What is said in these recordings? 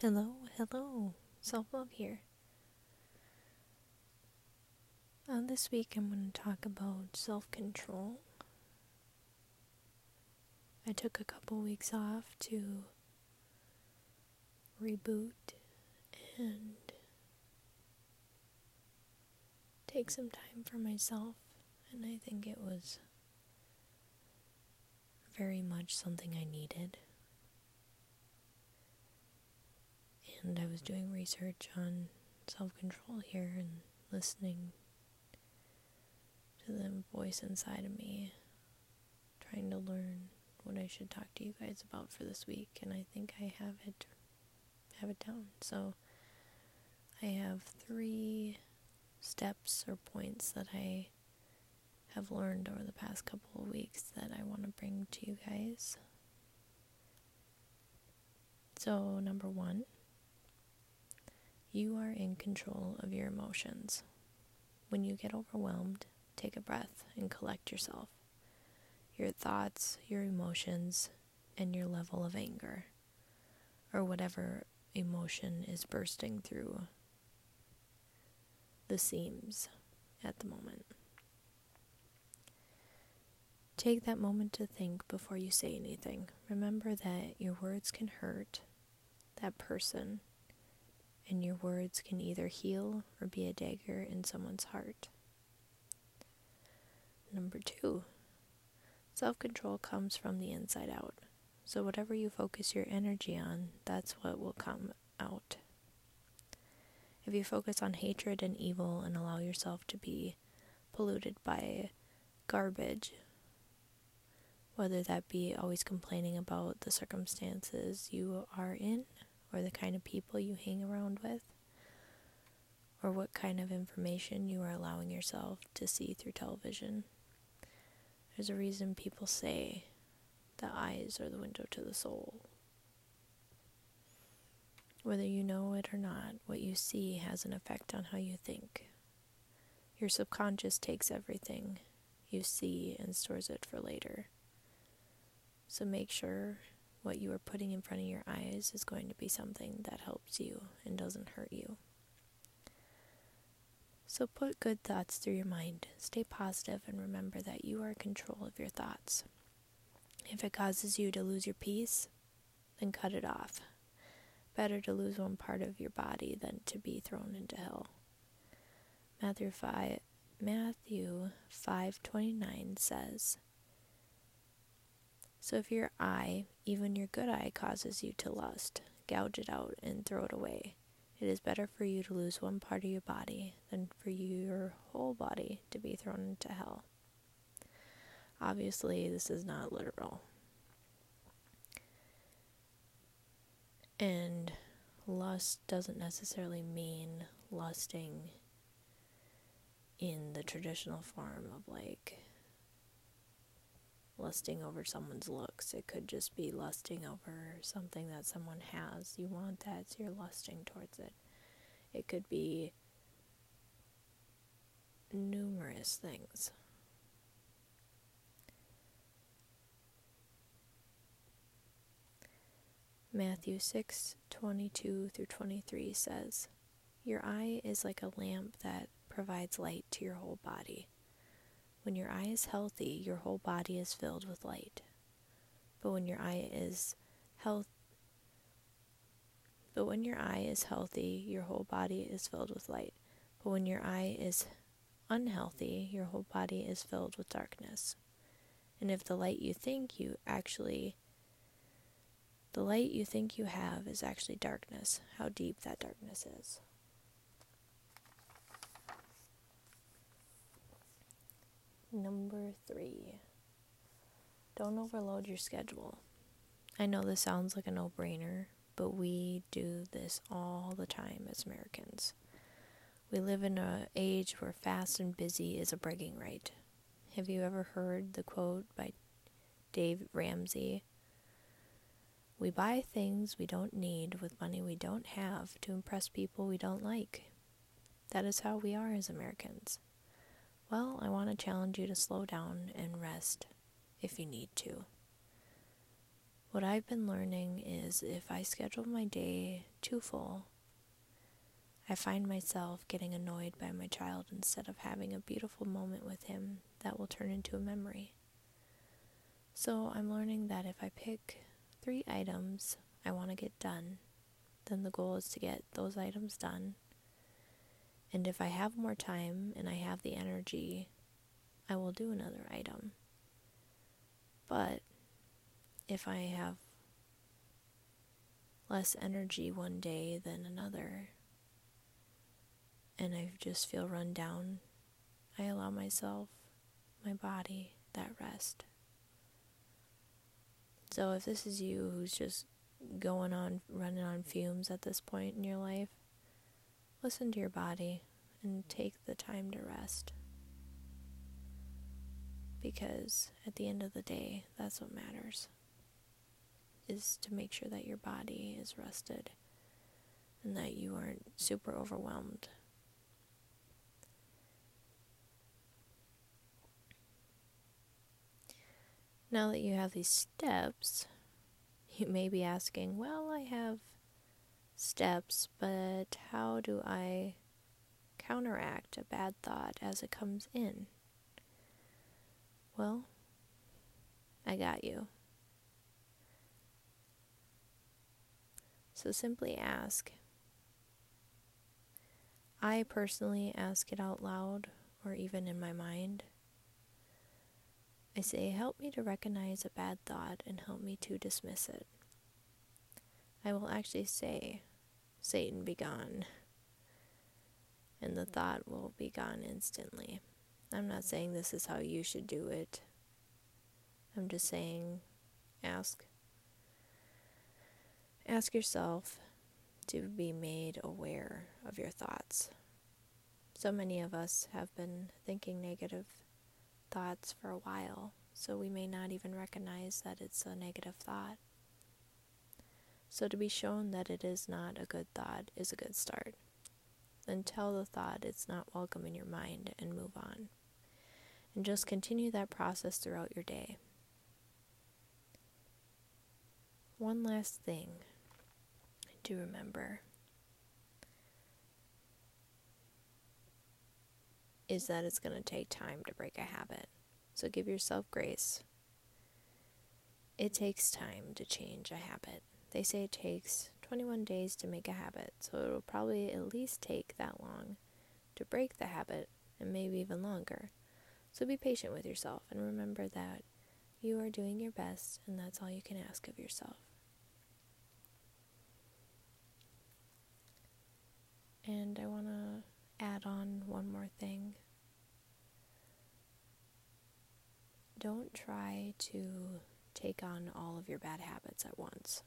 Hello, hello, self love here. Uh, this week I'm going to talk about self control. I took a couple weeks off to reboot and take some time for myself, and I think it was very much something I needed. And I was doing research on self control here and listening to the voice inside of me, trying to learn what I should talk to you guys about for this week, and I think I have it have it down. So I have three steps or points that I have learned over the past couple of weeks that I want to bring to you guys. So, number one, you are in control of your emotions. When you get overwhelmed, take a breath and collect yourself. Your thoughts, your emotions, and your level of anger, or whatever emotion is bursting through the seams at the moment. Take that moment to think before you say anything. Remember that your words can hurt that person, and your words can either heal or be a dagger in someone's heart. Number two, self control comes from the inside out. So, whatever you focus your energy on, that's what will come out. If you focus on hatred and evil and allow yourself to be polluted by garbage, whether that be always complaining about the circumstances you are in or the kind of people you hang around with, or what kind of information you are allowing yourself to see through television. There's a reason people say the eyes are the window to the soul. Whether you know it or not, what you see has an effect on how you think. Your subconscious takes everything you see and stores it for later. So make sure what you are putting in front of your eyes is going to be something that helps you and doesn't hurt you. So put good thoughts through your mind. Stay positive and remember that you are in control of your thoughts. If it causes you to lose your peace, then cut it off. Better to lose one part of your body than to be thrown into hell. Matthew 5 Matthew 5:29 says, So if your eye, even your good eye causes you to lust, gouge it out and throw it away. It is better for you to lose one part of your body than for your whole body to be thrown into hell. Obviously, this is not literal. And lust doesn't necessarily mean lusting in the traditional form of like lusting over someone's looks. It could just be lusting over something that someone has. You want that, so you're lusting towards it. It could be numerous things. Matthew 6 22 through 23 says, Your eye is like a lamp that provides light to your whole body. When your eye is healthy, your whole body is filled with light. But when your eye is health but when your eye is healthy, your whole body is filled with light. But when your eye is unhealthy, your whole body is filled with darkness. And if the light you think you actually the light you think you have is actually darkness, how deep that darkness is. Number three, don't overload your schedule. I know this sounds like a no brainer, but we do this all the time as Americans. We live in an age where fast and busy is a bragging right. Have you ever heard the quote by Dave Ramsey? We buy things we don't need with money we don't have to impress people we don't like. That is how we are as Americans. Well, I want to challenge you to slow down and rest if you need to. What I've been learning is if I schedule my day too full, I find myself getting annoyed by my child instead of having a beautiful moment with him that will turn into a memory. So I'm learning that if I pick three items I want to get done, then the goal is to get those items done. And if I have more time and I have the energy, I will do another item. But if I have less energy one day than another, and I just feel run down, I allow myself, my body, that rest. So if this is you who's just going on, running on fumes at this point in your life, listen to your body and take the time to rest. Because at the end of the day, that's what matters. Is to make sure that your body is rested and that you aren't super overwhelmed Now that you have these steps, you may be asking, well, I have steps, but how do I counteract a bad thought as it comes in? Well, I got you. So simply ask. I personally ask it out loud or even in my mind. I say, Help me to recognize a bad thought and help me to dismiss it. I will actually say, Satan be gone. And the thought will be gone instantly. I'm not saying this is how you should do it. I'm just saying, ask. Ask yourself to be made aware of your thoughts. So many of us have been thinking negative thoughts for a while, so we may not even recognize that it's a negative thought. So, to be shown that it is not a good thought is a good start. Then tell the thought it's not welcome in your mind and move on. And just continue that process throughout your day. One last thing to remember is that it's going to take time to break a habit. So give yourself grace. It takes time to change a habit. They say it takes 21 days to make a habit, so it'll probably at least take that long to break the habit and maybe even longer. So be patient with yourself and remember that you are doing your best and that's all you can ask of yourself. And I want to add on one more thing. Don't try to take on all of your bad habits at once.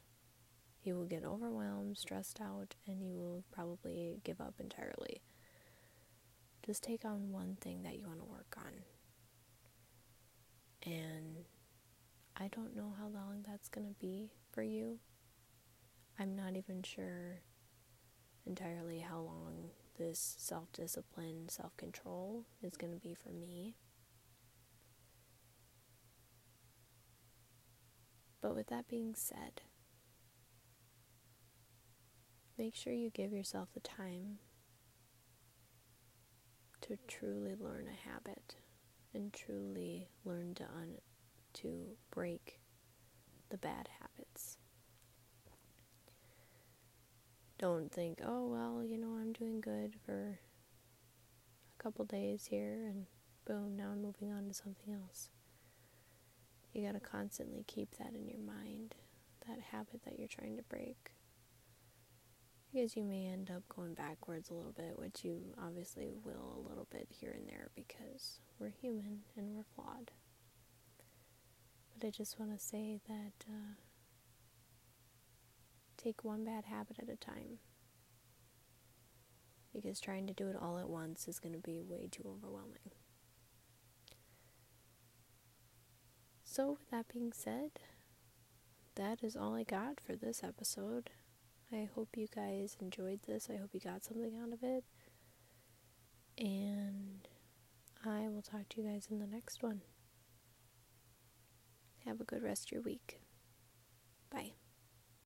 You will get overwhelmed, stressed out, and you will probably give up entirely. Just take on one thing that you want to work on. And I don't know how long that's going to be for you. I'm not even sure entirely how long this self discipline, self control is going to be for me. But with that being said, make sure you give yourself the time to truly learn a habit and truly learn to un- to break the bad habits. Don't think, oh, well, you know, I'm doing good for a couple days here and boom, now I'm moving on to something else. You got to constantly keep that in your mind, that habit that you're trying to break. Because you may end up going backwards a little bit, which you obviously will a little bit here and there because we're human and we're flawed. But I just want to say that. Uh, Take one bad habit at a time. Because trying to do it all at once is going to be way too overwhelming. So, with that being said, that is all I got for this episode. I hope you guys enjoyed this. I hope you got something out of it. And I will talk to you guys in the next one. Have a good rest of your week. Bye.